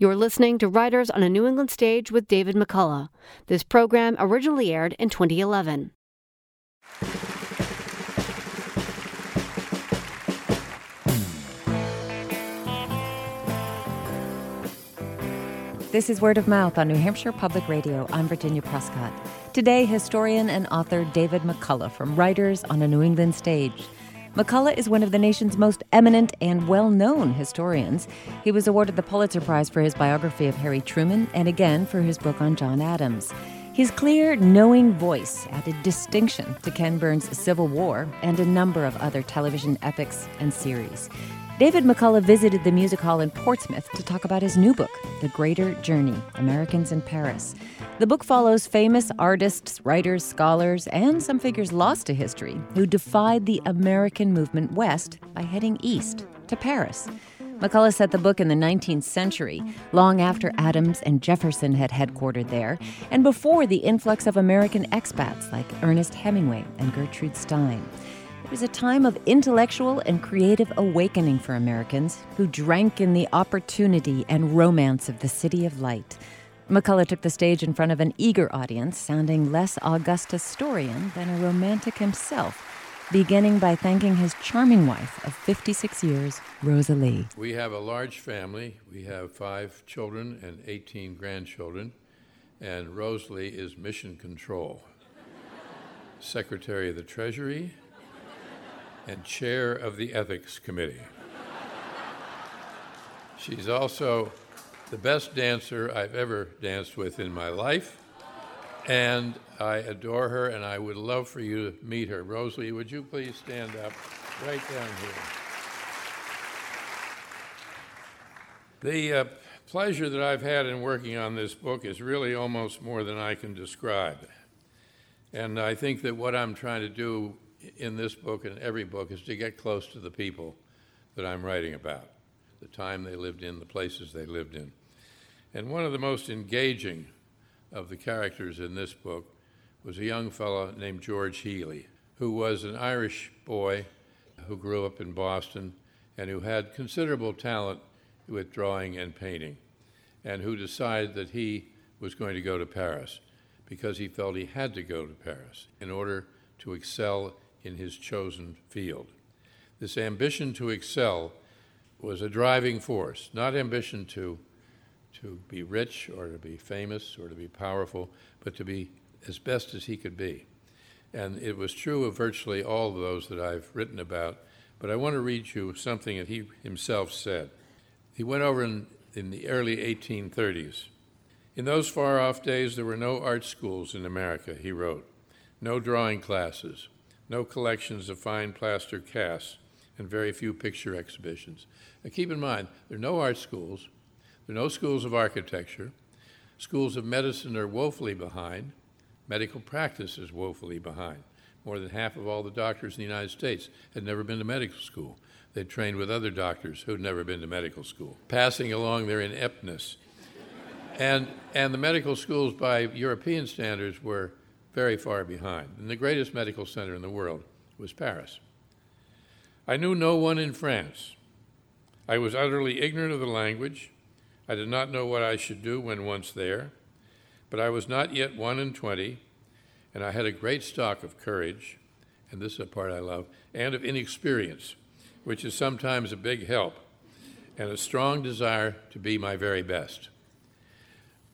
You're listening to Writers on a New England Stage with David McCullough. This program originally aired in 2011. This is Word of Mouth on New Hampshire Public Radio. I'm Virginia Prescott. Today, historian and author David McCullough from Writers on a New England Stage. McCullough is one of the nation's most eminent and well known historians. He was awarded the Pulitzer Prize for his biography of Harry Truman and again for his book on John Adams. His clear, knowing voice added distinction to Ken Burns' Civil War and a number of other television epics and series. David McCullough visited the Music Hall in Portsmouth to talk about his new book, The Greater Journey Americans in Paris. The book follows famous artists, writers, scholars, and some figures lost to history who defied the American movement west by heading east to Paris. McCullough set the book in the 19th century, long after Adams and Jefferson had headquartered there, and before the influx of American expats like Ernest Hemingway and Gertrude Stein. It was a time of intellectual and creative awakening for Americans who drank in the opportunity and romance of the City of Light. McCullough took the stage in front of an eager audience, sounding less august historian than a romantic himself, beginning by thanking his charming wife of 56 years, Rosalie. We have a large family. We have five children and 18 grandchildren, and Rosalie is mission control, Secretary of the Treasury, and chair of the Ethics Committee. She's also the best dancer I've ever danced with in my life, and I adore her, and I would love for you to meet her. Rosalie, would you please stand up right down here? The uh, pleasure that I've had in working on this book is really almost more than I can describe. And I think that what I'm trying to do in this book and every book is to get close to the people that I'm writing about, the time they lived in, the places they lived in. And one of the most engaging of the characters in this book was a young fellow named George Healy, who was an Irish boy who grew up in Boston and who had considerable talent with drawing and painting, and who decided that he was going to go to Paris because he felt he had to go to Paris in order to excel in his chosen field. This ambition to excel was a driving force, not ambition to, to be rich or to be famous or to be powerful, but to be as best as he could be. And it was true of virtually all of those that I've written about, but I want to read you something that he himself said. He went over in, in the early 1830s. In those far off days, there were no art schools in America, he wrote, no drawing classes, no collections of fine plaster casts, and very few picture exhibitions. Now keep in mind, there are no art schools, there are no schools of architecture, schools of medicine are woefully behind, medical practice is woefully behind. More than half of all the doctors in the United States had never been to medical school. They trained with other doctors who'd never been to medical school, passing along their ineptness. And, and the medical schools, by European standards, were very far behind. And the greatest medical center in the world was Paris. I knew no one in France. I was utterly ignorant of the language. I did not know what I should do when once there. But I was not yet one and twenty, and I had a great stock of courage, and this is a part I love, and of inexperience, which is sometimes a big help, and a strong desire to be my very best.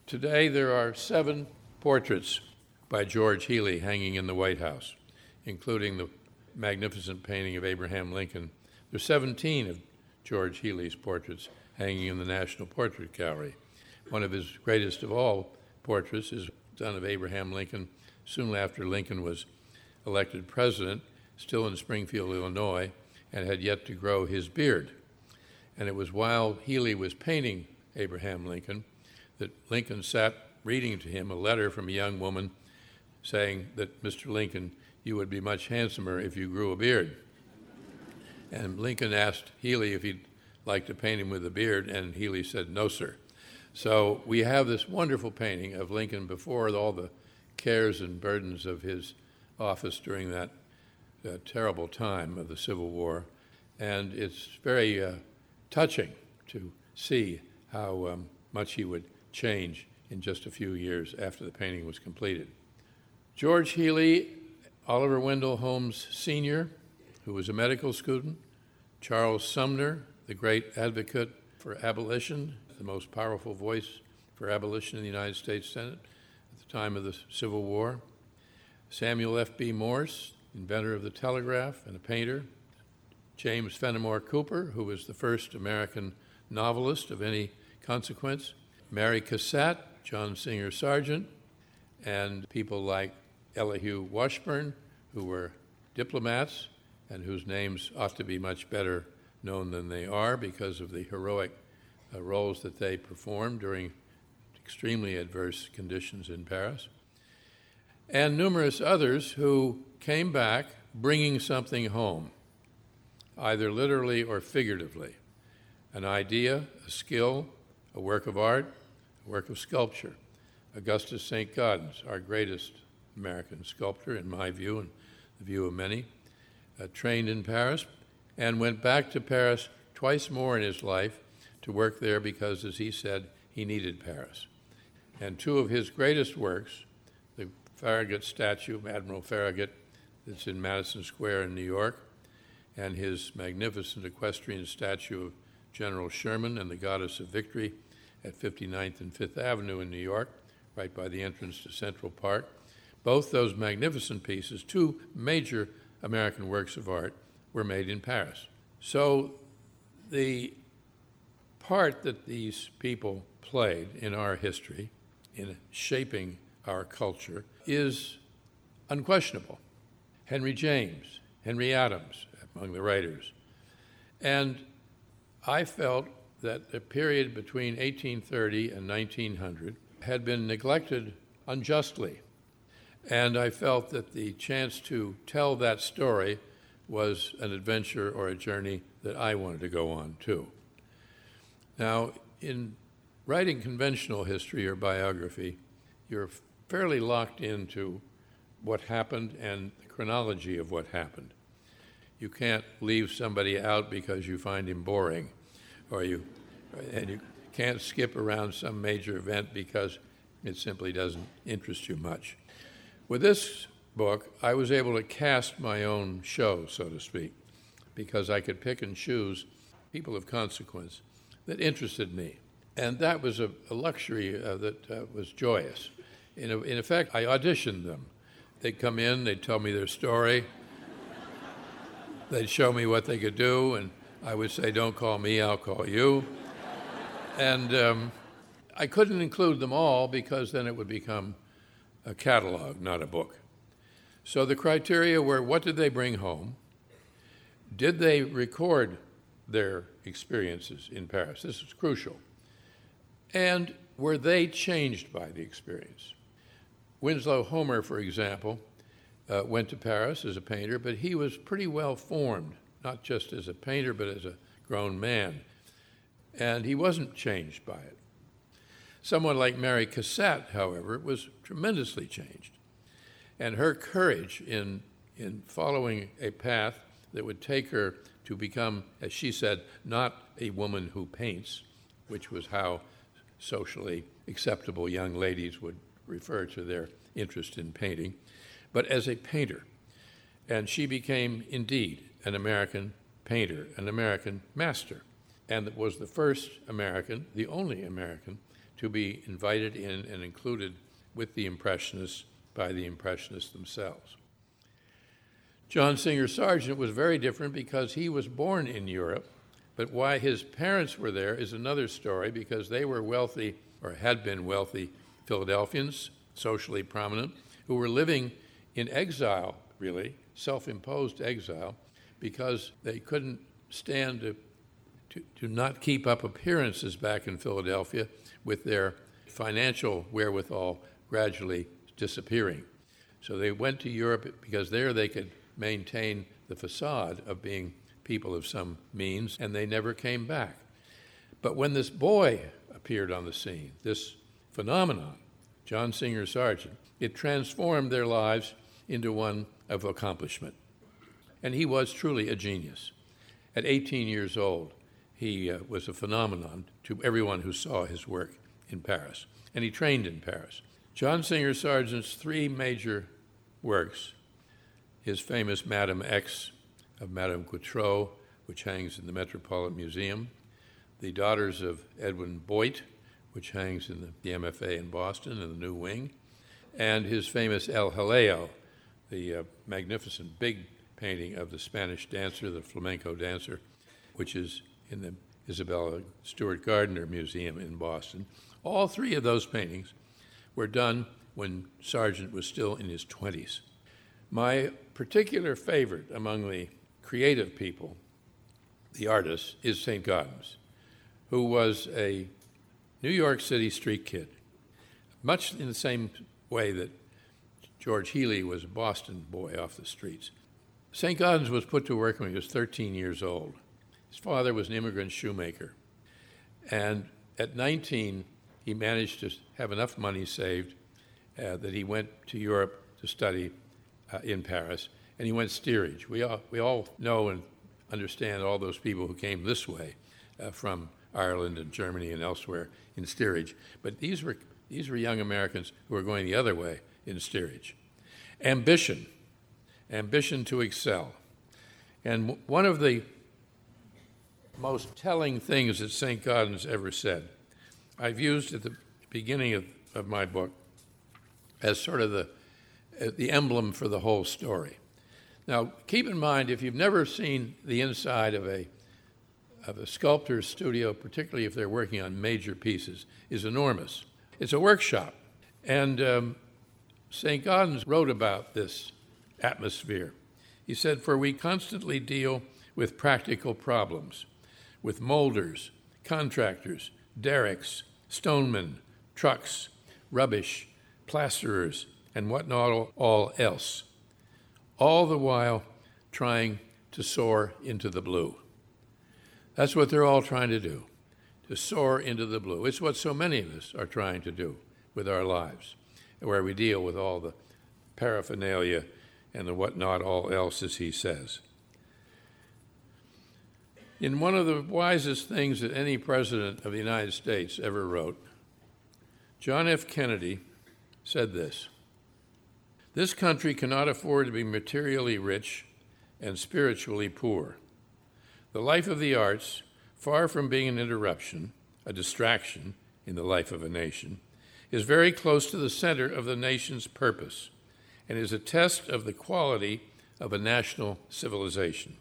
Today, there are seven portraits by George Healy hanging in the White House, including the magnificent painting of Abraham Lincoln. There are 17 of George Healy's portraits hanging in the National Portrait Gallery. One of his greatest of all portraits is done of Abraham Lincoln soon after Lincoln was elected president, still in Springfield, Illinois, and had yet to grow his beard. And it was while Healy was painting Abraham Lincoln that Lincoln sat reading to him a letter from a young woman saying that Mr. Lincoln, you would be much handsomer if you grew a beard. And Lincoln asked Healy if he'd like to paint him with a beard, and Healy said, no, sir. So we have this wonderful painting of Lincoln before all the cares and burdens of his office during that terrible time of the Civil War. And it's very uh, touching to see how um, much he would change in just a few years after the painting was completed. George Healy, Oliver Wendell Holmes Sr., who was a medical student, Charles Sumner, the great advocate for abolition, the most powerful voice for abolition in the United States Senate at the time of the Civil War, Samuel F.B. Morse, inventor of the telegraph and a painter, James Fenimore Cooper, who was the first American novelist of any consequence, Mary Cassatt, John Singer Sargent, and people like Elihu Washburne, who were diplomats and whose names ought to be much better known than they are because of the heroic uh, roles that they performed during extremely adverse conditions in Paris, and numerous others who came back bringing something home, either literally or figuratively an idea, a skill, a work of art, a work of sculpture. Augustus St. Gaudens, our greatest American sculptor, in my view and the view of many, uh, trained in Paris and went back to Paris twice more in his life to work there because, as he said, he needed Paris. And two of his greatest works, the Farragut statue, Admiral Farragut, that's in Madison Square in New York, and his magnificent equestrian statue of General Sherman and the Goddess of Victory at 59th and 5th Avenue in New York, right by the entrance to Central Park. Both those magnificent pieces, two major American works of art, were made in Paris. So the part that these people played in our history, in shaping our culture, is unquestionable. Henry James, Henry Adams, among the writers. And I felt that the period between 1830 and 1900 had been neglected unjustly. And I felt that the chance to tell that story was an adventure or a journey that I wanted to go on too. Now, in writing conventional history or biography, you're fairly locked into what happened and the chronology of what happened. You can't leave somebody out because you find him boring or you, and you can't skip around some major event because it simply doesn't interest you much. With this book, I was able to cast my own show, so to speak, because I could pick and choose people of consequence that interested me. And that was a, a luxury uh, that uh, was joyous. In, a, in effect, I auditioned them. They'd come in, they'd tell me their story, they'd show me what they could do, and I would say, Don't call me, I'll call you. and um, I couldn't include them all because then it would become a catalog, not a book. So the criteria were what did they bring home? Did they record their experiences in Paris? This is crucial. And were they changed by the experience? Winslow Homer, for example, uh, went to Paris as a painter, but he was pretty well formed not just as a painter, but as a grown man. And he wasn't changed by it. Someone like Mary Cassatt, however, was tremendously changed. And her courage in, in following a path that would take her to become, as she said, not a woman who paints, which was how socially acceptable young ladies would refer to their interest in painting, but as a painter. And she became, indeed, an American painter, an American master, and was the first American, the only American, to be invited in and included with the Impressionists by the Impressionists themselves. John Singer Sargent was very different because he was born in Europe, but why his parents were there is another story because they were wealthy, or had been wealthy, Philadelphians, socially prominent, who were living in exile, really, self imposed exile, because they couldn't stand to, to, to not keep up appearances back in Philadelphia with their financial wherewithal gradually disappearing. So they went to Europe because there they could maintain the facade of being people of some means, and they never came back. But when this boy appeared on the scene, this phenomenon, John Singer Sargent, it transformed their lives into one of accomplishment. And he was truly a genius. At 18 years old, he uh, was a phenomenon to everyone who saw his work in Paris. And he trained in Paris. John Singer Sargent's three major works his famous Madame X of Madame Gautreau, which hangs in the Metropolitan Museum, The Daughters of Edwin Boit, which hangs in the, the MFA in Boston in the New Wing, and his famous El Jaleo, the uh, magnificent big painting of the Spanish dancer, the flamenco dancer, which is in the Isabella Stewart Gardner Museum in Boston. All three of those paintings were done when Sargent was still in his 20s. My particular favorite among the creative people, the artists, is St. Gaudens, who was a New York City street kid, much in the same way that George Healy was a Boston boy off the streets. St. Gaudens was put to work when he was 13 years old. His father was an immigrant shoemaker. And at 19, he managed to have enough money saved uh, that he went to Europe to study uh, in Paris, and he went steerage. We all, we all know and understand all those people who came this way uh, from Ireland and Germany and elsewhere in steerage. But these were, these were young Americans who were going the other way in steerage. Ambition, ambition to excel. And one of the most telling things that St. Gaudens ever said, I've used at the beginning of, of my book as sort of the, uh, the emblem for the whole story. Now, keep in mind, if you've never seen the inside of a, of a sculptor's studio, particularly if they're working on major pieces, is enormous. It's a workshop. And um, St. Gaudens wrote about this atmosphere. He said, For we constantly deal with practical problems, with molders, contractors, derricks, stonemen, trucks, rubbish, plasterers, and whatnot all else, all the while trying to soar into the blue. That's what they're all trying to do, to soar into the blue. It's what so many of us are trying to do with our lives, where we deal with all the paraphernalia and the whatnot all else, as he says. In one of the wisest things that any president of the United States ever wrote, John F. Kennedy said this This country cannot afford to be materially rich and spiritually poor. The life of the arts, far from being an interruption, a distraction in the life of a nation, is very close to the center of the nation's purpose and is a test of the quality of a national civilization.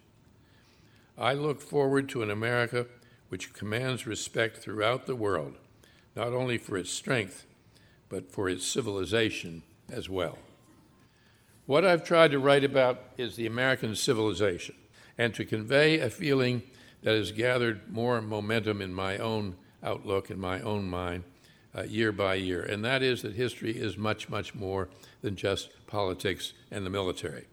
I look forward to an America which commands respect throughout the world, not only for its strength, but for its civilization as well. What I've tried to write about is the American civilization and to convey a feeling that has gathered more momentum in my own outlook, in my own mind, uh, year by year, and that is that history is much, much more than just politics and the military.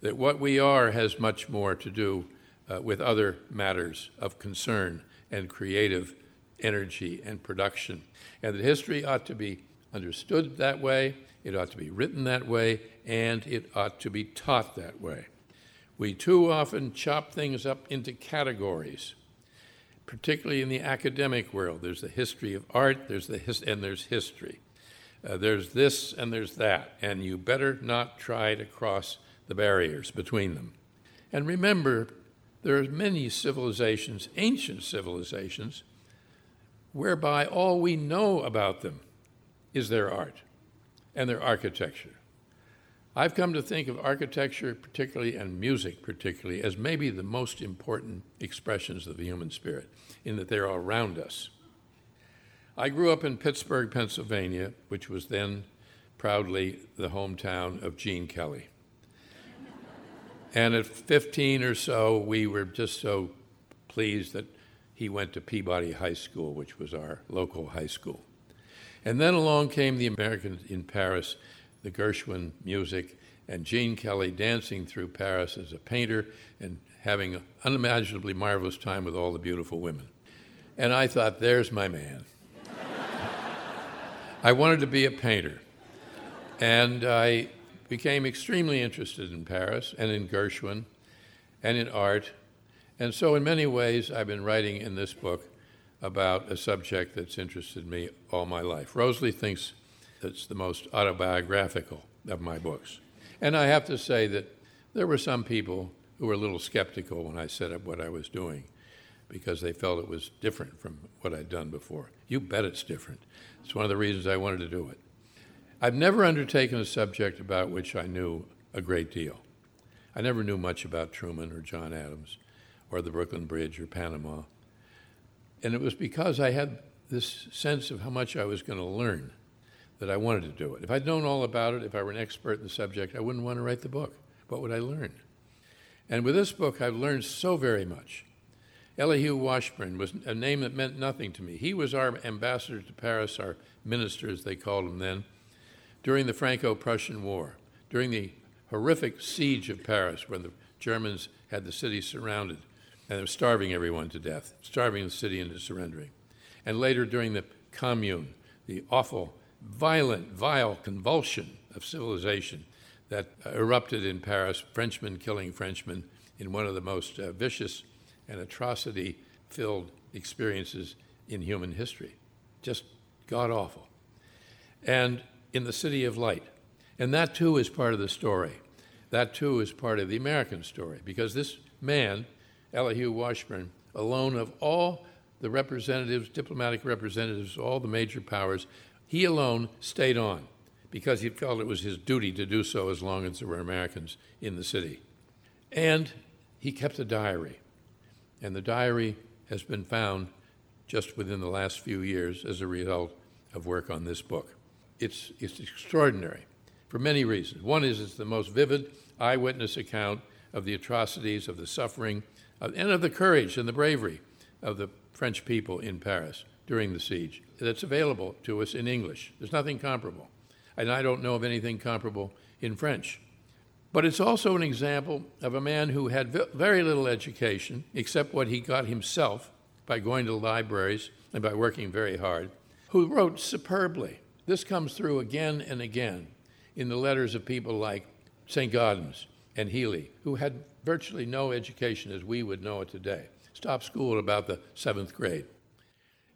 That what we are has much more to do uh, with other matters of concern and creative energy and production. And that history ought to be understood that way, it ought to be written that way, and it ought to be taught that way. We too often chop things up into categories, particularly in the academic world. There's the history of art, there's the his- and there's history. Uh, there's this and there's that, and you better not try to cross the barriers between them. And remember, there are many civilizations, ancient civilizations, whereby all we know about them is their art and their architecture. I've come to think of architecture, particularly, and music, particularly, as maybe the most important expressions of the human spirit, in that they're around us. I grew up in Pittsburgh, Pennsylvania, which was then proudly the hometown of Gene Kelly. And at 15 or so, we were just so pleased that he went to Peabody High School, which was our local high school. And then along came the Americans in Paris, the Gershwin music, and Gene Kelly dancing through Paris as a painter and having an unimaginably marvelous time with all the beautiful women. And I thought, there's my man. I wanted to be a painter. And I became extremely interested in Paris and in Gershwin and in art. And so, in many ways, I've been writing in this book about a subject that's interested me all my life. Rosalie thinks it's the most autobiographical of my books. And I have to say that there were some people who were a little skeptical when I set up what I was doing because they felt it was different from what I'd done before. You bet it's different. It's one of the reasons I wanted to do it. I've never undertaken a subject about which I knew a great deal. I never knew much about Truman or John Adams or the Brooklyn Bridge or Panama. And it was because I had this sense of how much I was going to learn that I wanted to do it. If I'd known all about it, if I were an expert in the subject, I wouldn't want to write the book. What would I learn? And with this book, I've learned so very much. Elihu Washburne was a name that meant nothing to me. He was our ambassador to Paris, our minister, as they called him then, during the Franco Prussian War, during the horrific siege of Paris, when the Germans had the city surrounded and were starving everyone to death, starving the city into surrendering. And later, during the Commune, the awful, violent, vile convulsion of civilization that erupted in Paris, Frenchmen killing Frenchmen in one of the most uh, vicious and atrocity filled experiences in human history. Just god awful. And in the City of Light. And that too is part of the story. That too is part of the American story because this man, Elihu Washburne, alone of all the representatives, diplomatic representatives, all the major powers, he alone stayed on because he felt it was his duty to do so as long as there were Americans in the city. And he kept a diary. And the diary has been found just within the last few years as a result of work on this book. It's, it's extraordinary for many reasons. One is it's the most vivid eyewitness account of the atrocities, of the suffering, and of the courage and the bravery of the French people in Paris during the siege. That's available to us in English. There's nothing comparable. And I don't know of anything comparable in French. But it's also an example of a man who had very little education, except what he got himself by going to libraries and by working very hard, who wrote superbly. This comes through again and again in the letters of people like St. Gaudens and Healy, who had virtually no education as we would know it today, stopped school at about the seventh grade.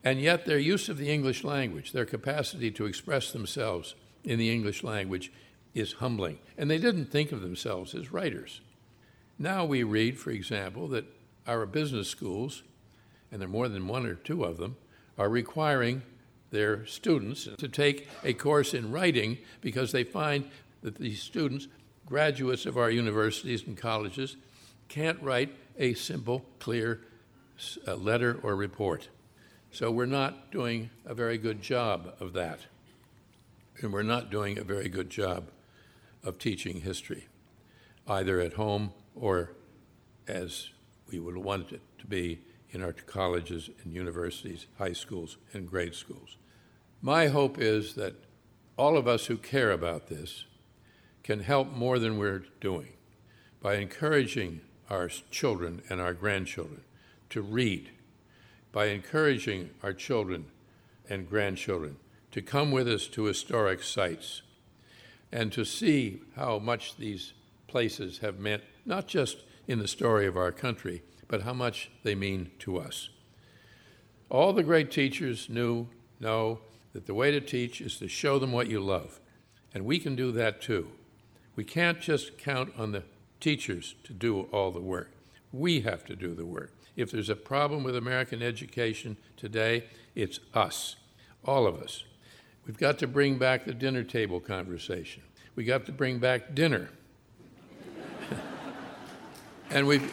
And yet, their use of the English language, their capacity to express themselves in the English language, is humbling. And they didn't think of themselves as writers. Now we read, for example, that our business schools, and there are more than one or two of them, are requiring their students to take a course in writing because they find that these students, graduates of our universities and colleges, can't write a simple, clear uh, letter or report. So we're not doing a very good job of that. And we're not doing a very good job of teaching history, either at home or as we would want it to be in our colleges and universities, high schools, and grade schools. My hope is that all of us who care about this can help more than we're doing by encouraging our children and our grandchildren to read, by encouraging our children and grandchildren to come with us to historic sites and to see how much these places have meant, not just in the story of our country, but how much they mean to us. All the great teachers knew, know that the way to teach is to show them what you love. And we can do that too. We can't just count on the teachers to do all the work. We have to do the work. If there's a problem with American education today, it's us, all of us. We've got to bring back the dinner table conversation. We got to bring back dinner. and we've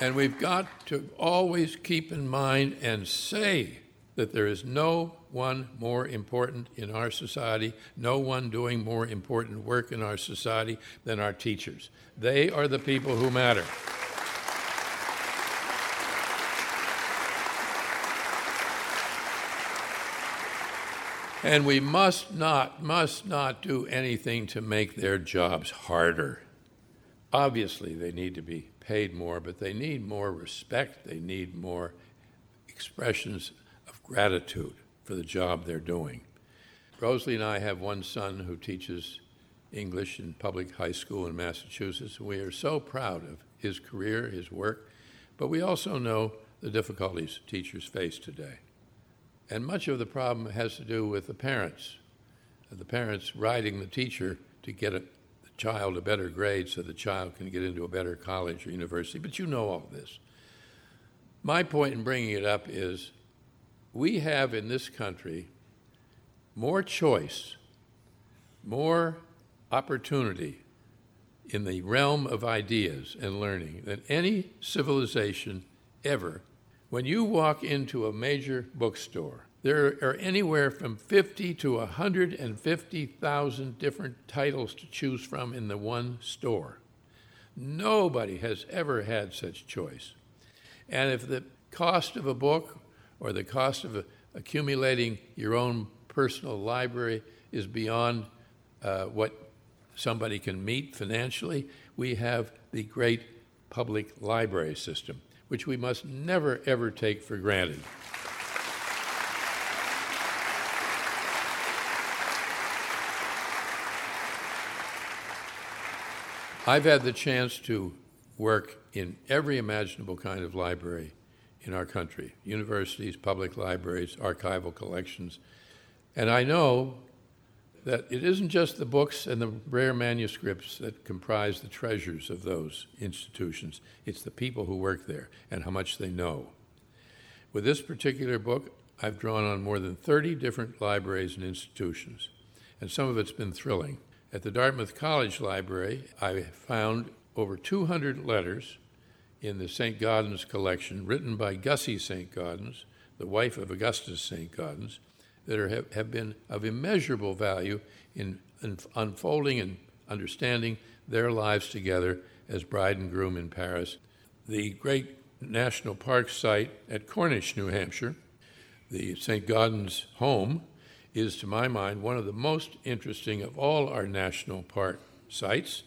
And we've got to always keep in mind and say that there is no one more important in our society, no one doing more important work in our society than our teachers. They are the people who matter. And we must not, must not do anything to make their jobs harder. Obviously, they need to be paid more, but they need more respect. They need more expressions of gratitude for the job they're doing. Rosalie and I have one son who teaches English in public high school in Massachusetts. We are so proud of his career, his work, but we also know the difficulties teachers face today. And much of the problem has to do with the parents, the parents riding the teacher to get child a better grade so the child can get into a better college or university. But you know all this. My point in bringing it up is we have in this country more choice, more opportunity in the realm of ideas and learning than any civilization ever. When you walk into a major bookstore, there are anywhere from 50 to 150,000 different titles to choose from in the one store. Nobody has ever had such choice. And if the cost of a book or the cost of accumulating your own personal library is beyond uh, what somebody can meet financially, we have the great public library system, which we must never, ever take for granted. I've had the chance to work in every imaginable kind of library in our country universities, public libraries, archival collections. And I know that it isn't just the books and the rare manuscripts that comprise the treasures of those institutions, it's the people who work there and how much they know. With this particular book, I've drawn on more than 30 different libraries and institutions, and some of it's been thrilling. At the Dartmouth College Library, I found over 200 letters in the St. Gaudens collection written by Gussie St. Gaudens, the wife of Augustus St. Gaudens, that are, have, have been of immeasurable value in, in unfolding and understanding their lives together as bride and groom in Paris. The great national park site at Cornish, New Hampshire, the St. Gaudens home, is, to my mind, one of the most interesting of all our national park sites.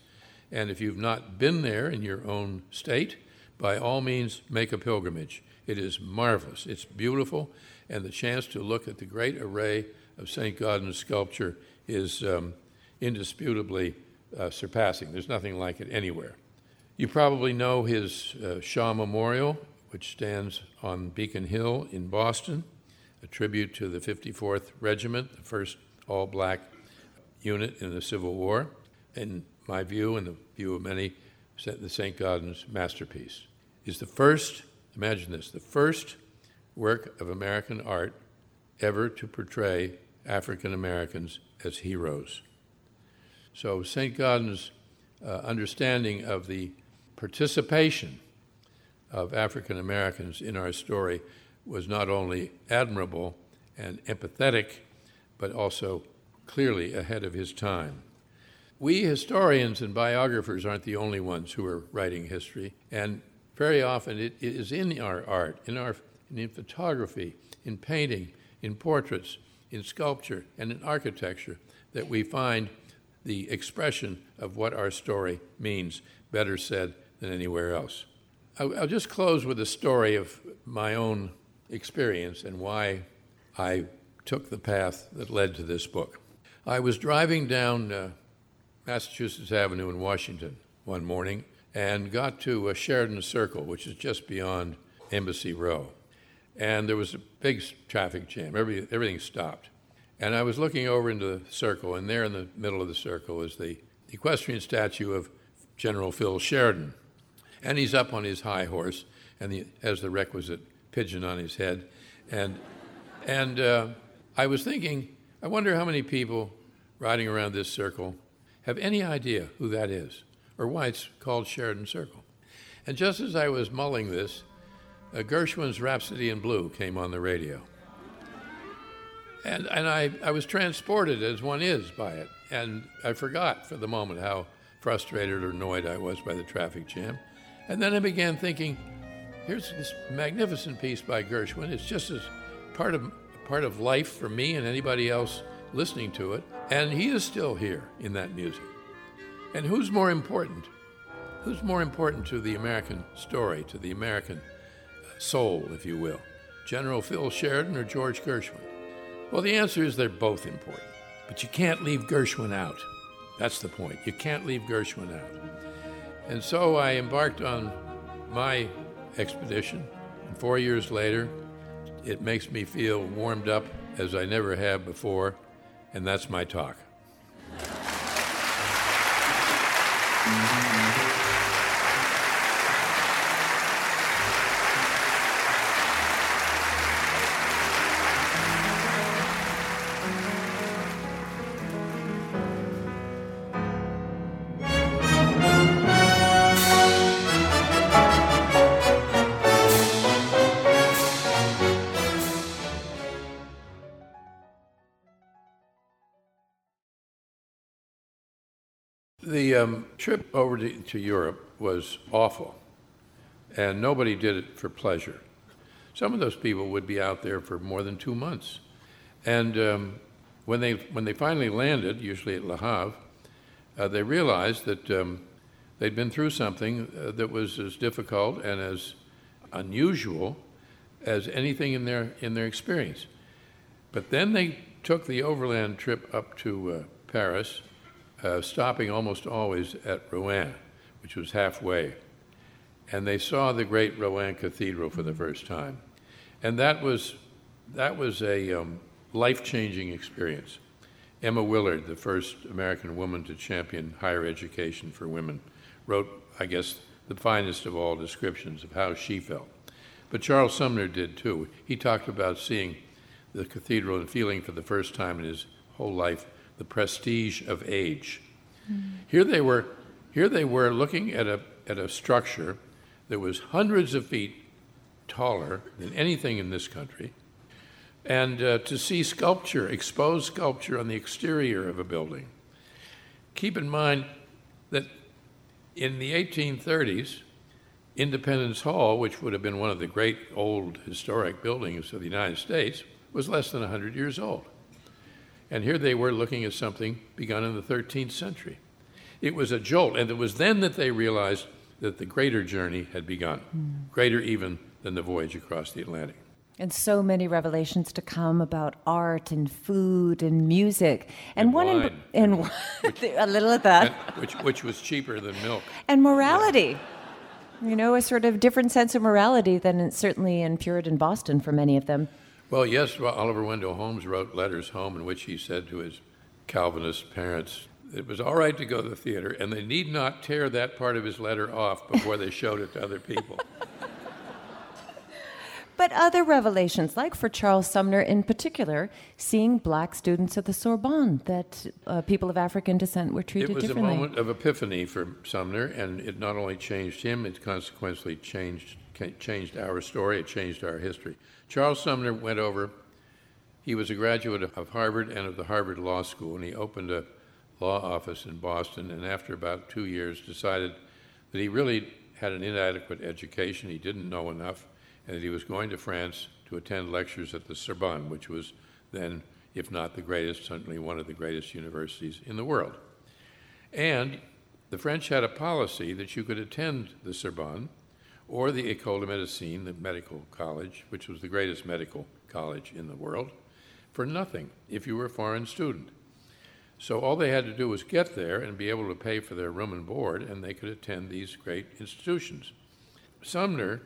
And if you've not been there in your own state, by all means make a pilgrimage. It is marvelous, it's beautiful, and the chance to look at the great array of St. Gaudens sculpture is um, indisputably uh, surpassing. There's nothing like it anywhere. You probably know his uh, Shaw Memorial, which stands on Beacon Hill in Boston a tribute to the 54th Regiment, the first all black unit in the Civil War. In my view, and the view of many, the St. Gaudens masterpiece is the first, imagine this, the first work of American art ever to portray African Americans as heroes. So, St. Gaudens' uh, understanding of the participation of African Americans in our story was not only admirable and empathetic, but also clearly ahead of his time. We historians and biographers aren't the only ones who are writing history, and very often it, is in our art, in our in photography, in painting, in portraits, in sculpture, and in architecture that we find the expression of what our story means, better said than anywhere else. I'll just close with a story of my own experience and why I took the path that led to this book. I was driving down uh, Massachusetts Avenue in Washington one morning and got to uh, Sheridan Circle, which is just beyond Embassy Row. And there was a big traffic jam. Every, everything stopped. And I was looking over into the circle, and there in the middle of the circle is the equestrian statue of General Phil Sheridan. And he's up on his high horse and he has the requisite pigeon on his head. And, and uh, I was thinking, I wonder how many people riding around this circle have any idea who that is or why it's called Sheridan Circle. And just as I was mulling this, uh, Gershwin's Rhapsody in Blue came on the radio. And, and I, I was transported, as one is, by it. And I forgot for the moment how frustrated or annoyed I was by the traffic jam. And then I began thinking, here's this magnificent piece by Gershwin. It's just as part of part of life for me and anybody else listening to it. And he is still here in that music. And who's more important? Who's more important to the American story, to the American uh, soul, if you will? General Phil Sheridan or George Gershwin? Well, the answer is they're both important. But you can't leave Gershwin out. That's the point. You can't leave Gershwin out. And so I embarked on my expedition. And four years later, it makes me feel warmed up as I never have before, and that's my talk. Trip over to, to Europe was awful, and nobody did it for pleasure. Some of those people would be out there for more than two months. And um, when, they, when they finally landed, usually at Le Havre, uh, they realized that um, they'd been through something uh, that was as difficult and as unusual as anything in their, in their experience. But then they took the overland trip up to uh, Paris uh, stopping almost always at Rouen, which was halfway. And they saw the great Rouen Cathedral for the first time. And that was, that was a um, life changing experience. Emma Willard, the first American woman to champion higher education for women, wrote, I guess, the finest of all descriptions of how she felt. But Charles Sumner did too. He talked about seeing the cathedral and feeling for the first time in his whole life the prestige of age. Mm. Here they were, here they were looking at a, at a structure that was hundreds of feet taller than anything in this country, and uh, to see sculpture, exposed sculpture on the exterior of a building. Keep in mind that in the 1830s, Independence Hall, which would have been one of the great old historic buildings of the United States, was less than 100 years old. And here they were looking at something begun in the 13th century. It was a jolt, and it was then that they realized that the greater journey had begun, mm. greater even than the voyage across the Atlantic. And so many revelations to come about art and food and music, and, and one in, and which, a little of that, which which was cheaper than milk, and morality. Yeah. You know, a sort of different sense of morality than certainly in Puritan Boston for many of them. Well, yes, Oliver Wendell Holmes wrote letters home in which he said to his Calvinist parents, it was all right to go to the theater, and they need not tear that part of his letter off before they showed it to other people. but other revelations, like for Charles Sumner in particular, seeing black students at the Sorbonne, that uh, people of African descent were treated differently. It was a moment of epiphany for Sumner, and it not only changed him, it consequently changed, changed our story, it changed our history. Charles Sumner went over. He was a graduate of Harvard and of the Harvard Law School, and he opened a law office in Boston. And after about two years, decided that he really had an inadequate education. He didn't know enough, and that he was going to France to attend lectures at the Sorbonne, which was then, if not the greatest, certainly one of the greatest universities in the world. And the French had a policy that you could attend the Sorbonne or the École de Médecine, the medical college, which was the greatest medical college in the world, for nothing if you were a foreign student. So all they had to do was get there and be able to pay for their room and board, and they could attend these great institutions. Sumner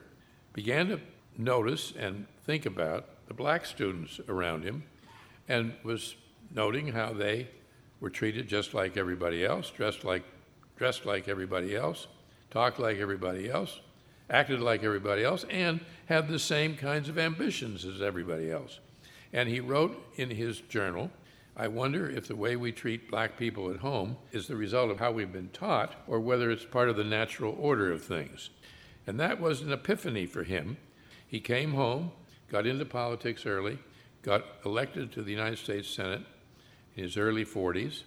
began to notice and think about the black students around him and was noting how they were treated just like everybody else, dressed like, dressed like everybody else, talked like everybody else, acted like everybody else, and had the same kinds of ambitions as everybody else. And he wrote in his journal, I wonder if the way we treat black people at home is the result of how we've been taught or whether it's part of the natural order of things. And that was an epiphany for him. He came home, got into politics early, got elected to the United States Senate in his early 40s,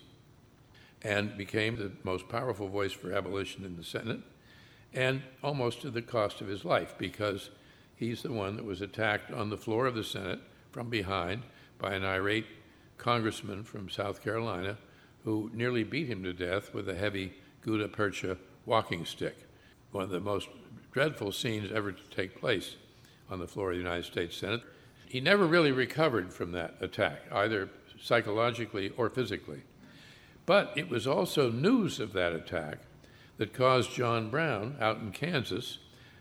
and became the most powerful voice for abolition in the Senate and almost to the cost of his life because he's the one that was attacked on the floor of the Senate from behind by an irate congressman from South Carolina who nearly beat him to death with a heavy gutta percha walking stick. One of the most dreadful scenes ever to take place on the floor of the United States Senate. He never really recovered from that attack, either psychologically or physically. But it was also news of that attack that caused John Brown out in Kansas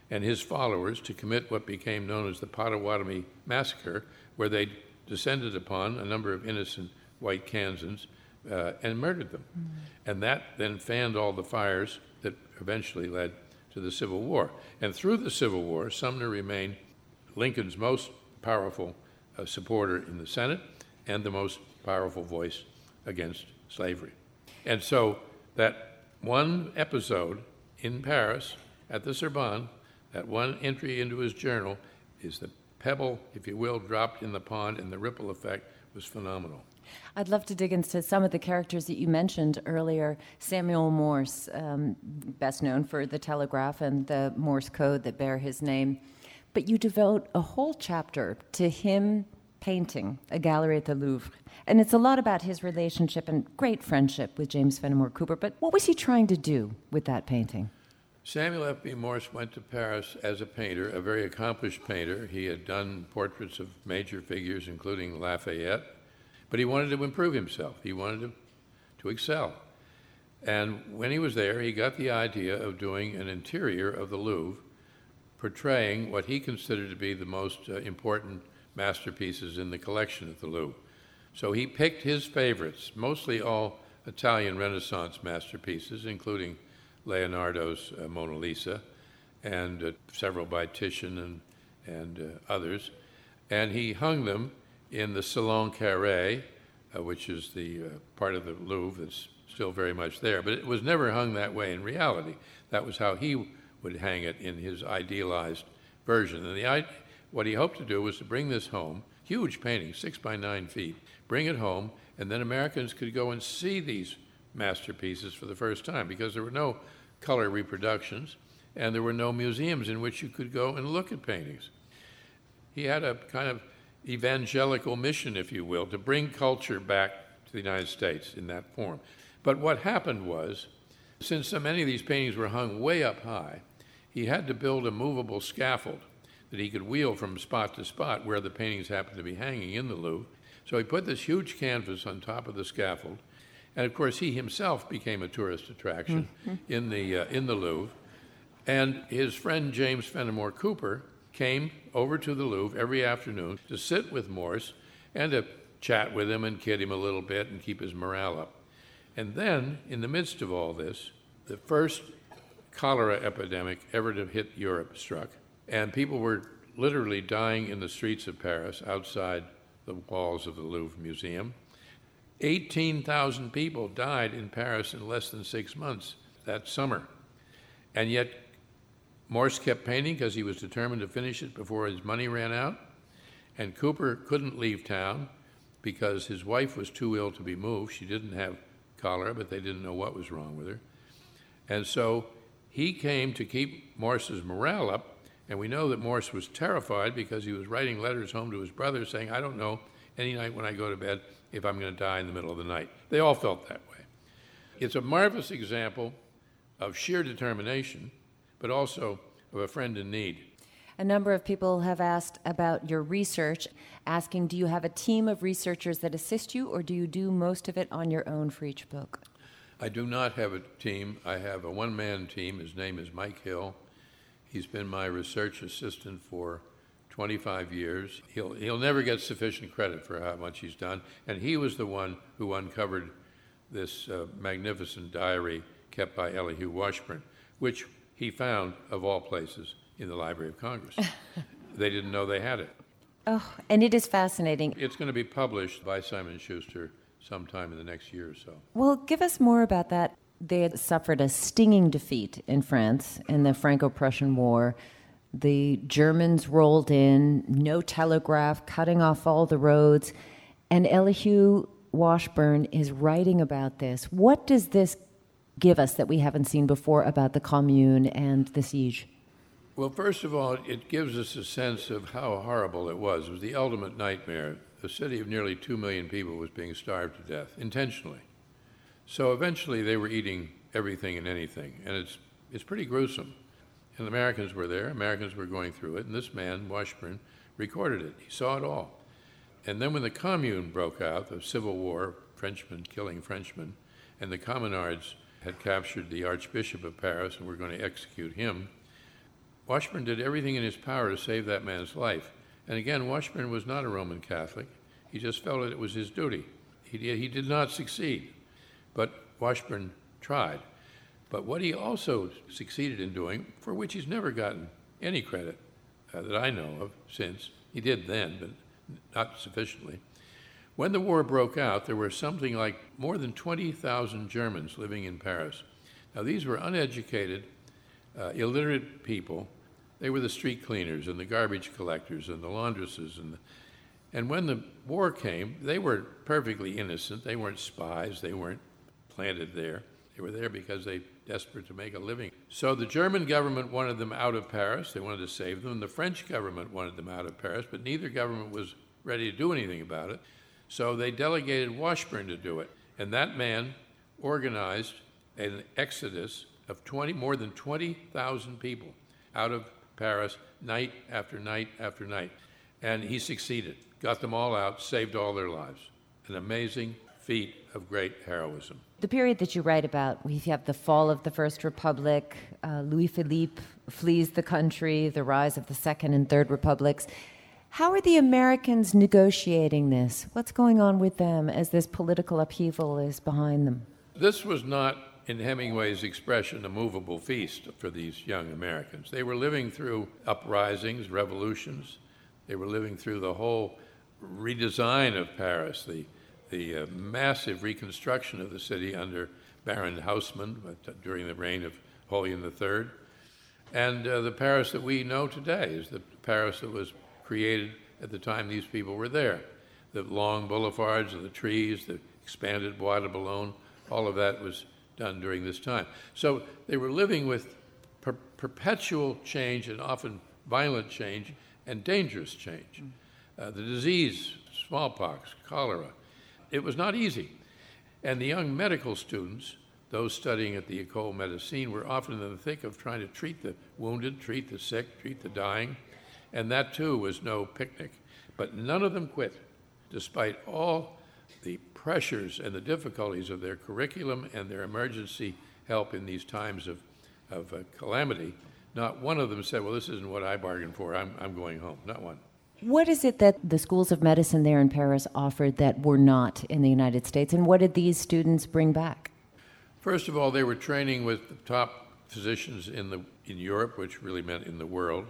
and his followers to commit what became known as the Pottawatomie Massacre, where they descended upon a number of innocent white Kansans uh, and murdered them. Mm. And that then fanned all the fires that eventually led to the Civil War. And through the Civil War, Sumner remained Lincoln's most powerful uh, supporter in the Senate and the most powerful voice against slavery. And so that one episode in Paris at the Sorbonne, that one entry into his journal, is the pebble, if you will, dropped in the pond, and the ripple effect was phenomenal. I'd love to dig into some of the characters that you mentioned earlier. Samuel Morse, um, best known for the telegraph and the Morse code that bear his name. But you devote a whole chapter to him painting a gallery at the Louvre. And it's a lot about his relationship and great friendship with James Fenimore Cooper. But what was he trying to do with that painting? Samuel F.B. Morse went to Paris as a painter, a very accomplished painter. He had done portraits of major figures, including Lafayette, but he wanted to improve himself. He wanted to, to excel. And when he was there, he got the idea of doing an interior of the Louvre, portraying what he considered to be the most uh, important masterpieces in the collection at the Louvre. So he picked his favorites, mostly all Italian Renaissance masterpieces, including Leonardo's uh, Mona Lisa, and uh, several by Titian and, and uh, others. And he hung them in the Salon Carré, uh, which is the uh, part of the Louvre that's still very much there. But it was never hung that way in reality. That was how he would hang it in his idealized version. And the, what he hoped to do was to bring this home, huge painting, six by nine feet, bring it home, and then Americans could go and see these masterpieces for the first time because there were no color reproductions and there were no museums in which you could go and look at paintings. He had a kind of evangelical mission, if you will, to bring culture back to the United States in that form. But what happened was, since so many of these paintings were hung way up high, he had to build a movable scaffold that he could wheel from spot to spot where the paintings happened to be hanging in the Louvre. So he put this huge canvas on top of the scaffold and of course, he himself became a tourist attraction mm-hmm. in, the, uh, in the Louvre. And his friend James Fenimore Cooper came over to the Louvre every afternoon to sit with Morse and to chat with him and kid him a little bit and keep his morale up. And then, in the midst of all this, the first cholera epidemic ever to hit Europe struck, and people were literally dying in the streets of Paris outside the walls of the Louvre Museum. 18,000 people died in Paris in less than six months that summer. And yet, Morse kept painting because he was determined to finish it before his money ran out. And Cooper couldn't leave town because his wife was too ill to be moved. She didn't have cholera, but they didn't know what was wrong with her. And so he came to keep Morse's morale up. And we know that Morse was terrified because he was writing letters home to his brother saying, I don't know any night when I go to bed if I'm going to die in the middle of the night. They all felt that way. It's a marvelous example of sheer determination, but also of a friend in need. A number of people have asked about your research, asking Do you have a team of researchers that assist you, or do you do most of it on your own for each book? I do not have a team. I have a one man team. His name is Mike Hill. He's been my research assistant for 25 years. He'll, he'll never get sufficient credit for how much he's done. And he was the one who uncovered this uh, magnificent diary kept by Elihu Washburne, which he found, of all places, in the Library of Congress. they didn't know they had it. Oh, and it is fascinating. It's going to be published by Simon Schuster sometime in the next year or so. Well, give us more about that. They had suffered a stinging defeat in France in the Franco Prussian War. The Germans rolled in, no telegraph, cutting off all the roads. And Elihu Washburne is writing about this. What does this give us that we haven't seen before about the commune and the siege? Well, first of all, it gives us a sense of how horrible it was. It was the ultimate nightmare. A city of nearly 2 million people was being starved to death intentionally. So eventually they were eating everything and anything, and it's, it's pretty gruesome. And Americans were there, Americans were going through it, and this man, Washburne, recorded it. He saw it all. And then when the Commune broke out, the Civil War, Frenchmen killing Frenchmen, and the Communards had captured the Archbishop of Paris and were going to execute him. Washburne did everything in his power to save that man's life. And again, Washburne was not a Roman Catholic. He just felt that it was his duty. He did, he did not succeed, but Washburne tried. But what he also succeeded in doing, for which he's never gotten any credit uh, that I know of since, he did then, but not sufficiently. When the war broke out, there were something like more than 20,000 Germans living in Paris. Now, these were uneducated, uh, illiterate people. They were the street cleaners and the garbage collectors and the laundresses. And, the, and when the war came, they were perfectly innocent. They weren't spies, they weren't planted there. They were there because they desperate to make a living. So the German government wanted them out of Paris. They wanted to save them. The French government wanted them out of Paris, but neither government was ready to do anything about it. So they delegated Washburne to do it. And that man organized an exodus of 20, more than 20,000 people out of Paris night after night after night. And he succeeded, got them all out, saved all their lives. An amazing feat of great heroism. The period that you write about, we have the fall of the First Republic, uh, Louis Philippe flees the country, the rise of the Second and Third Republics. How are the Americans negotiating this? What's going on with them as this political upheaval is behind them? This was not, in Hemingway's expression, a movable feast for these young Americans. They were living through uprisings, revolutions. They were living through the whole redesign of Paris, the, the uh, massive reconstruction of the city under Baron Haussmann uh, during the reign of Napoleon III. And uh, the Paris that we know today is the Paris that was created at the time these people were there. The long boulevards and the trees, the expanded Bois de Boulogne, all of that was done during this time. So they were living with per- perpetual change and often violent change and dangerous change. Uh, the disease, smallpox, cholera, it was not easy. And the young medical students, those studying at the École Médecine, were often in the thick of trying to treat the wounded, treat the sick, treat the dying. And that too was no picnic. But none of them quit, despite all the pressures and the difficulties of their curriculum and their emergency help in these times of, of uh, calamity. Not one of them said, Well, this isn't what I bargained for. I'm, I'm going home. Not one. What is it that the schools of medicine there in Paris offered that were not in the United States? And what did these students bring back? First of all, they were training with the top physicians in, the, in Europe, which really meant in the world.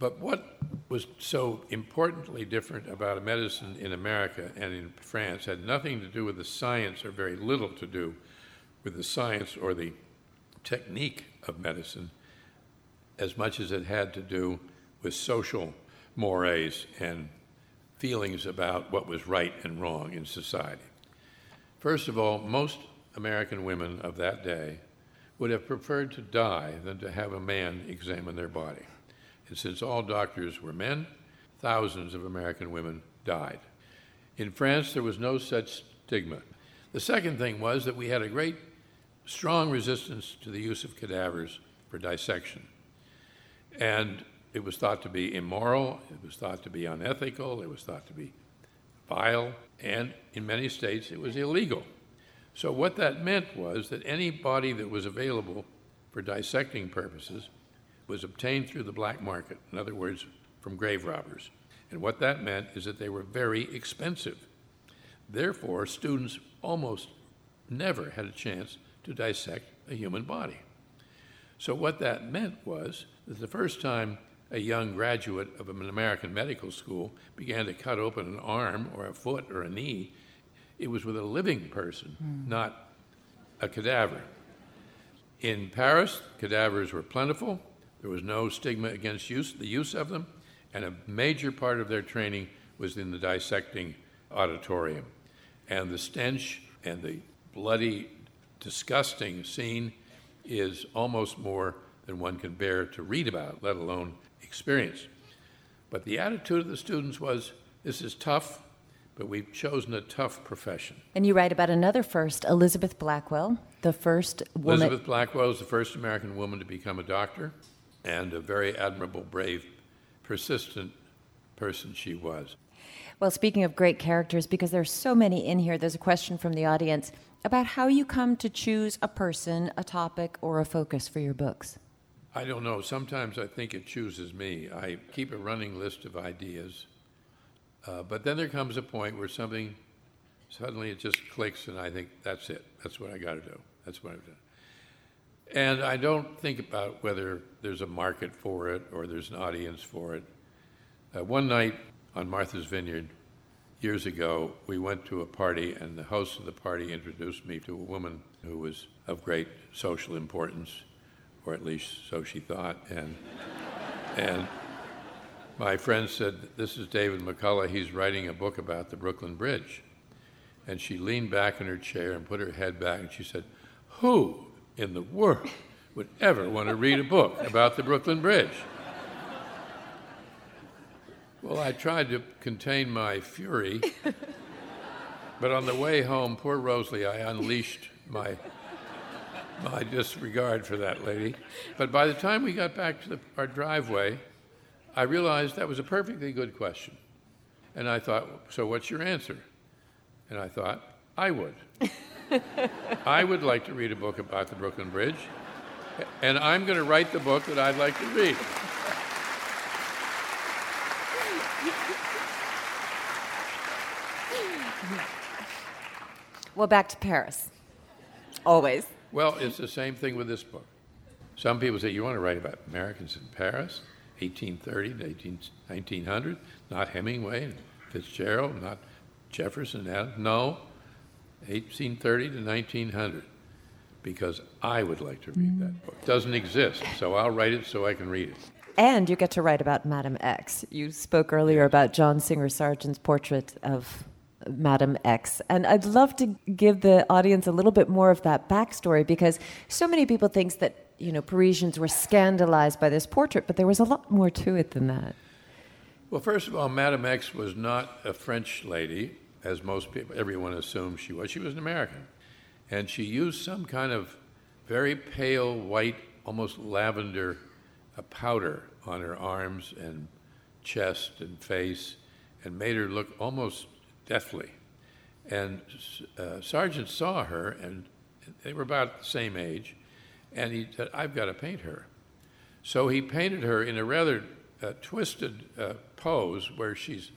But what was so importantly different about medicine in America and in France had nothing to do with the science, or very little to do with the science or the technique of medicine, as much as it had to do with social mores and feelings about what was right and wrong in society. First of all, most American women of that day would have preferred to die than to have a man examine their body. And since all doctors were men, thousands of American women died. In France, there was no such stigma. The second thing was that we had a great, strong resistance to the use of cadavers for dissection. And it was thought to be immoral, it was thought to be unethical, it was thought to be vile, and in many states it was illegal. So, what that meant was that any body that was available for dissecting purposes was obtained through the black market, in other words, from grave robbers. And what that meant is that they were very expensive. Therefore, students almost never had a chance to dissect a human body. So, what that meant was that the first time a young graduate of an American medical school began to cut open an arm or a foot or a knee, it was with a living person, mm. not a cadaver. In Paris, cadavers were plentiful. There was no stigma against use, the use of them, and a major part of their training was in the dissecting auditorium. And the stench and the bloody, disgusting scene is almost more than one can bear to read about, let alone experience. But the attitude of the students was this is tough, but we've chosen a tough profession. And you write about another first, Elizabeth Blackwell, the first woman. Elizabeth Blackwell was the first American woman to become a doctor and a very admirable, brave, persistent person she was. Well, speaking of great characters, because there's so many in here, there's a question from the audience about how you come to choose a person, a topic, or a focus for your books. I don't know. Sometimes I think it chooses me. I keep a running list of ideas, uh, but then there comes a point where something suddenly it just clicks, and I think that's it. That's what I got to do. That's what I've done. And I don't think about whether there's a market for it or there's an audience for it. Uh, one night on Martha's Vineyard, years ago, we went to a party, and the host of the party introduced me to a woman who was of great social importance, or at least so she thought. And, and my friend said, This is David McCullough. He's writing a book about the Brooklyn Bridge. And she leaned back in her chair and put her head back, and she said, Who in the world would ever want to read a book about the Brooklyn Bridge? Well, I tried to contain my fury, but on the way home, poor Rosalie, I unleashed my, my disregard for that lady. But by the time we got back to the, our driveway, I realized that was a perfectly good question. And I thought, so what's your answer? And I thought, I would. I would like to read a book about the Brooklyn Bridge, and I'm going to write the book that I'd like to read. Well, back to Paris. Always. Well, it's the same thing with this book. Some people say, you want to write about Americans in Paris, 1830 to 18, 1900, not Hemingway and Fitzgerald, not Jefferson. Adams. No, 1830 to 1900, because I would like to read that book. It doesn't exist, so I'll write it so I can read it. And you get to write about Madame X. You spoke earlier about John Singer Sargent's portrait of Madame X. And I'd love to give the audience a little bit more of that backstory because so many people think that, you know, Parisians were scandalized by this portrait, but there was a lot more to it than that. Well, first of all, Madame X was not a French lady, as most people, everyone assumes she was. She was an American. And she used some kind of very pale white, almost lavender uh, powder on her arms and chest and face and made her look almost deathly. And uh, Sargent saw her, and they were about the same age, and he said, I've got to paint her. So he painted her in a rather uh, twisted uh, pose where she's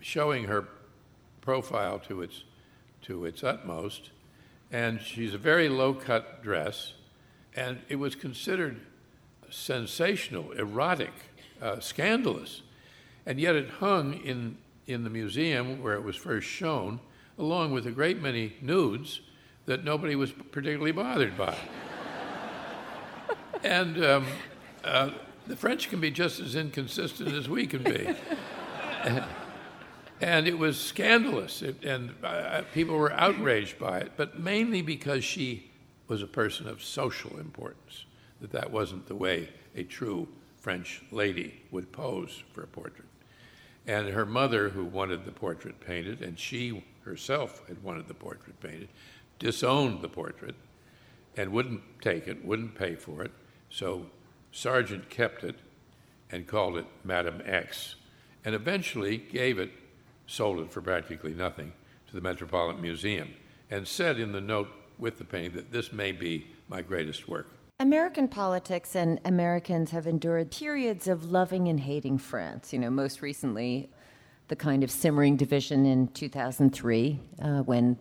showing her profile to its, to its utmost, and she's a very low cut dress, and it was considered sensational, erotic, uh, scandalous, and yet it hung in in the museum where it was first shown, along with a great many nudes that nobody was particularly bothered by. and um, uh, the French can be just as inconsistent as we can be. and, it was scandalous, it, and uh, people were outraged by it, but mainly because she was a person of social importance, that that wasn't the way a true French lady would pose for a portrait. And her mother, who wanted the portrait painted, and she herself had wanted the portrait painted, disowned the portrait and wouldn't take it, wouldn't pay for it. So Sargent kept it and called it Madame X, and eventually gave it, sold it for practically nothing, to the Metropolitan Museum, and said in the note with the painting that this may be my greatest work. American politics and Americans have endured periods of loving and hating France. You know, most recently, the kind of simmering division in 2003 uh, when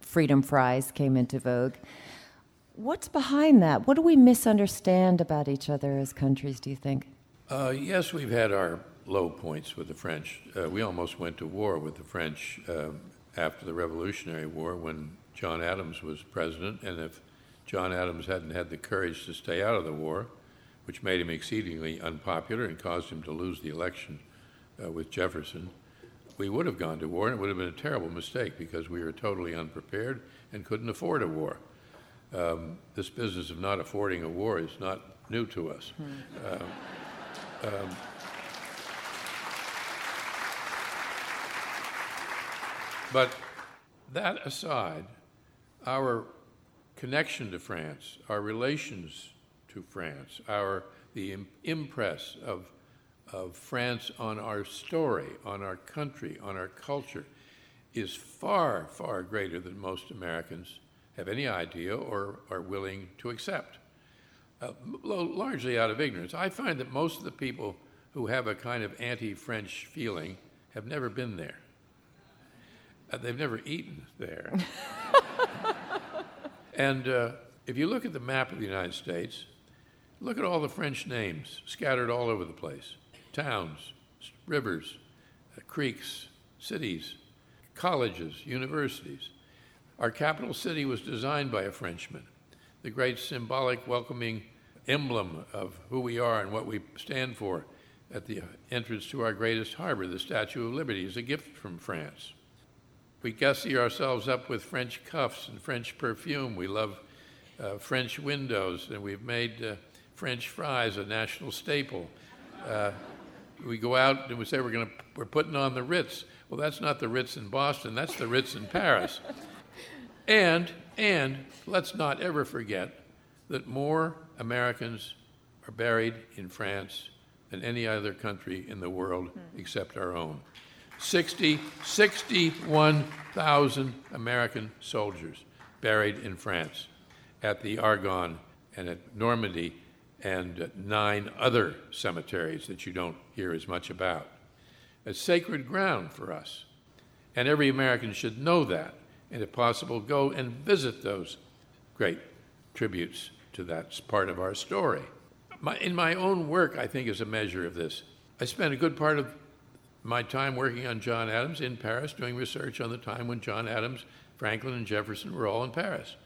freedom fries came into vogue. What's behind that? What do we misunderstand about each other as countries, do you think? Uh, yes, we've had our low points with the French. Uh, we almost went to war with the French uh, after the Revolutionary War when John Adams was president, and if John Adams hadn't had the courage to stay out of the war, which made him exceedingly unpopular and caused him to lose the election uh, with Jefferson, we would have gone to war, and it would have been a terrible mistake because we were totally unprepared and couldn't afford a war. Um, this business of not affording a war is not new to us. Hmm. Um, um, but that aside, our connection to France, our relations to France, our, the impress of of France on our story, on our country, on our culture is far, far greater than most Americans have any idea or are willing to accept, uh, largely out of ignorance. I find that most of the people who have a kind of anti French feeling have never been there. Uh, they've never eaten there. and uh, if you look at the map of the United States, look at all the French names scattered all over the place towns, rivers, uh, creeks, cities, colleges, universities. Our capital city was designed by a Frenchman, the great symbolic welcoming emblem of who we are and what we stand for at the entrance to our greatest harbor, the Statue of Liberty, is a gift from France. We gussy ourselves up with French cuffs and French perfume. We love uh, French windows, and we've made uh, French fries a national staple. Uh, we go out and we say we're going to we're putting on the Ritz. Well, that's not the Ritz in Boston. That's the Ritz in Paris. and and let's not ever forget that more Americans are buried in France than any other country in the world except our own. 60, 61,000 American soldiers buried in France at the Argonne and at Normandy and nine other cemeteries that you don't hear as much about. It's sacred ground for us. And every American should know that, and if possible, go and visit those great tributes to that part of our story. My, in my own work, I think, is a measure of this. I spent a good part of my time working on John Adams in Paris, doing research on the time when John Adams, Franklin, and Jefferson were all in Paris.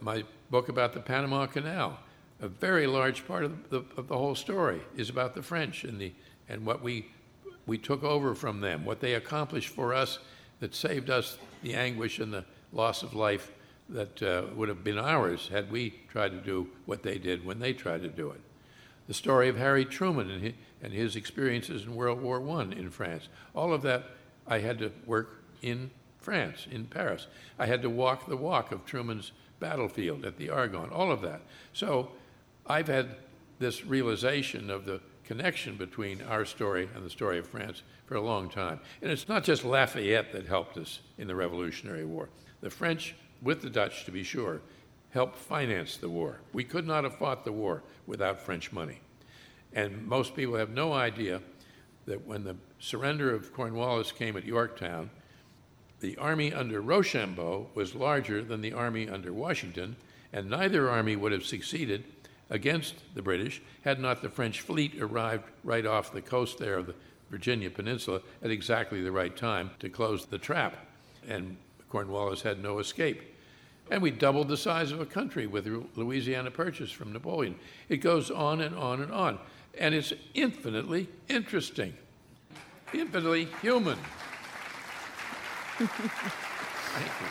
My book about the Panama Canal, a very large part of the, of the whole story, is about the French and, the, and what we, we took over from them, what they accomplished for us that saved us the anguish and the loss of life that uh, would have been ours had we tried to do what they did when they tried to do it. The story of Harry Truman and and his experiences in World War I in France. All of that I had to work in France, in Paris. I had to walk the walk of Truman's battlefield at the Argonne, all of that. So I've had this realization of the connection between our story and the story of France for a long time. And it's not just Lafayette that helped us in the Revolutionary War. The French, with the Dutch to be sure, helped finance the war. We could not have fought the war without French money. And most people have no idea that when the surrender of Cornwallis came at Yorktown, the army under Rochambeau was larger than the army under Washington, and neither army would have succeeded against the British had not the French fleet arrived right off the coast there of the Virginia Peninsula at exactly the right time to close the trap. And Cornwallis had no escape. And we doubled the size of a country with the Louisiana Purchase from Napoleon. It goes on and on and on. And it's infinitely interesting, infinitely human.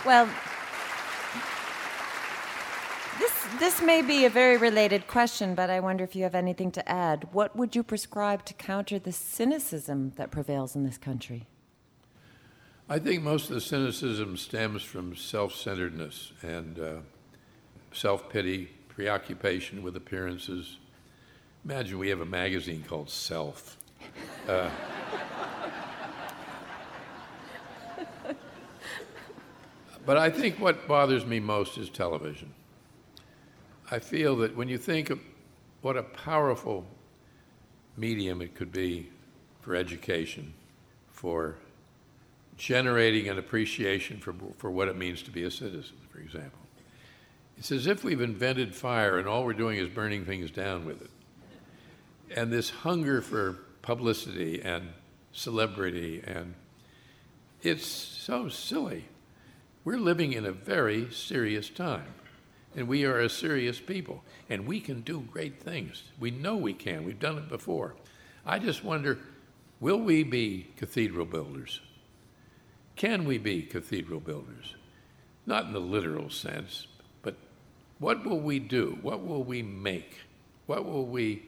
well, this, this may be a very related question, but I wonder if you have anything to add. What would you prescribe to counter the cynicism that prevails in this country? I think most of the cynicism stems from self centeredness and uh, self pity, preoccupation with appearances. Imagine we have a magazine called Self. Uh, but I think what bothers me most is television. I feel that when you think of what a powerful medium it could be for education, for generating an appreciation for, for what it means to be a citizen, for example. It's as if we've invented fire and all we're doing is burning things down with it. And this hunger for publicity and celebrity, and it's so silly. We're living in a very serious time. And we are a serious people. And we can do great things. We know we can. We've done it before. I just wonder will we be cathedral builders? Can we be cathedral builders? Not in the literal sense, but what will we do? What will we make? What will we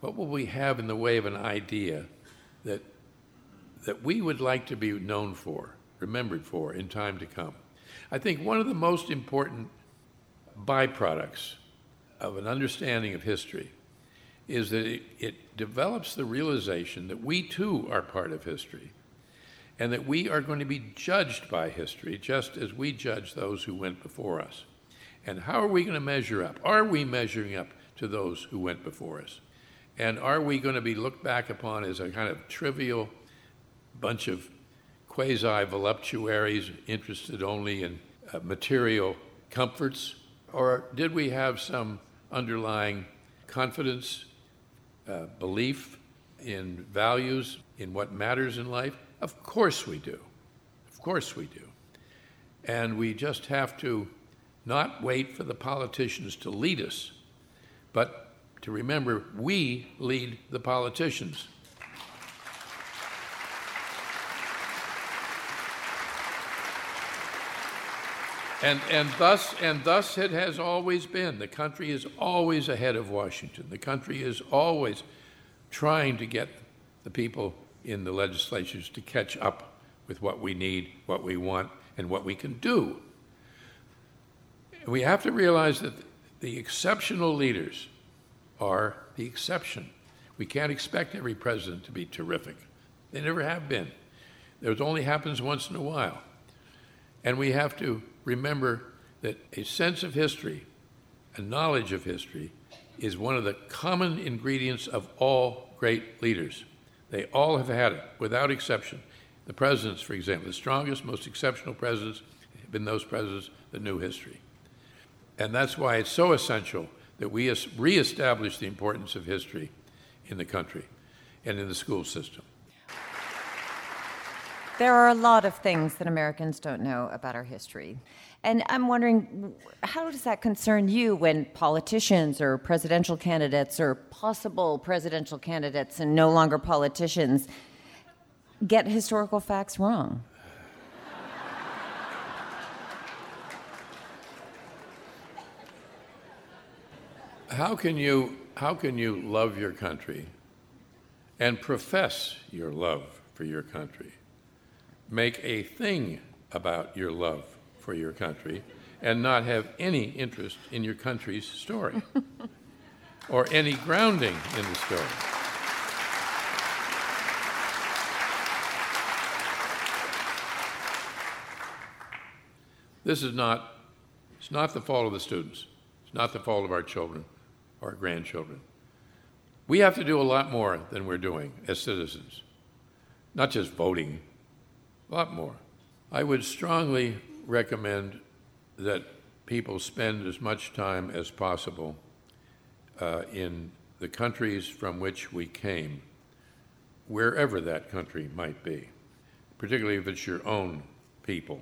what will we have in the way of an idea that that we would like to be known for, remembered for in time to come? I think one of the most important byproducts of an understanding of history is that it, it develops the realization that we too are part of history and that we are going to be judged by history just as we judge those who went before us. And how are we going to measure up? Are we measuring up to those who went before us? And are we going to be looked back upon as a kind of trivial bunch of quasi voluptuaries interested only in uh, material comforts? Or did we have some underlying confidence, uh, belief in values, in what matters in life? Of course we do. Of course we do. And we just have to not wait for the politicians to lead us, but to remember we lead the politicians. And, and, thus, and thus it has always been. The country is always ahead of Washington. The country is always trying to get the people in the legislatures to catch up with what we need, what we want, and what we can do. We have to realize that the exceptional leaders are the exception. We can't expect every president to be terrific. They never have been. It only happens once in a while. And we have to remember that a sense of history, a knowledge of history, is one of the common ingredients of all great leaders. They all have had it, without exception. The presidents, for example, the strongest, most exceptional presidents have been those presidents that knew history. And that's why it's so essential that we reestablish the importance of history in the country and in the school system. There are a lot of things that Americans don't know about our history. And I'm wondering, how does that concern you when politicians or presidential candidates or possible presidential candidates and no longer politicians get historical facts wrong? How can you, how can you love your country and profess your love for your country make a thing about your love for your country and not have any interest in your country's story or any grounding in the story. This is not, it's not the fault of the students. It's not the fault of our children our grandchildren. We have to do a lot more than we're doing as citizens, not just voting a lot more. I would strongly recommend that people spend as much time as possible uh, in the countries from which we came, wherever that country might be, particularly if it's your own people,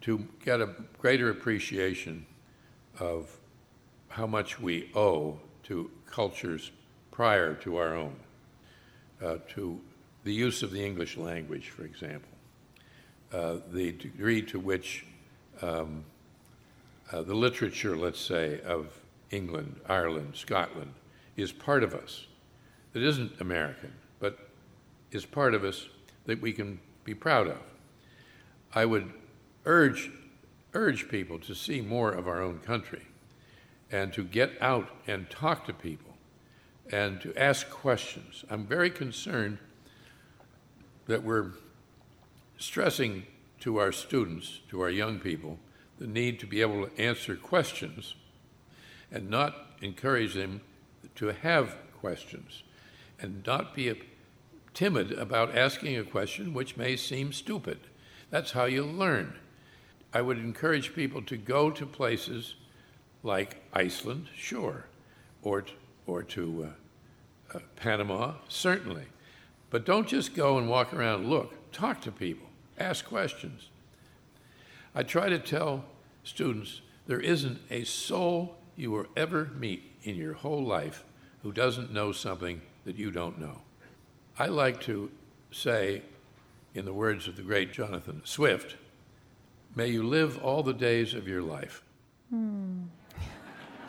to get a greater appreciation of how much we owe to cultures prior to our own, uh, to the use of the English language, for example. Uh, the degree to which um, uh, the literature, let's say, of England, Ireland, Scotland is part of us. It isn't American, but is part of us that we can be proud of. I would urge, urge people to see more of our own country and to get out and talk to people and to ask questions. I'm very concerned that we're stressing to our students, to our young people, the need to be able to answer questions and not encourage them to have questions and not be timid about asking a question which may seem stupid. That's how you learn. I would encourage people to go to places like Iceland, sure, or, or to uh, uh, Panama, certainly. But don't just go and walk around and look. Talk to people. Ask questions. I try to tell students there isn't a soul you will ever meet in your whole life who doesn't know something that you don't know. I like to say, in the words of the great Jonathan Swift, may you live all the days of your life. Hmm.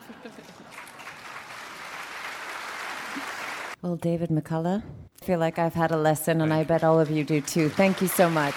well, David McCullough, I feel like I've had a lesson, and I bet all of you do too. Thank you so much.